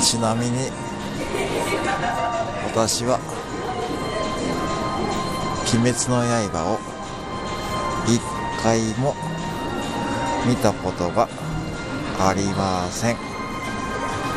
ちなみに私は「鬼滅の刃」を一回も見たことがありません。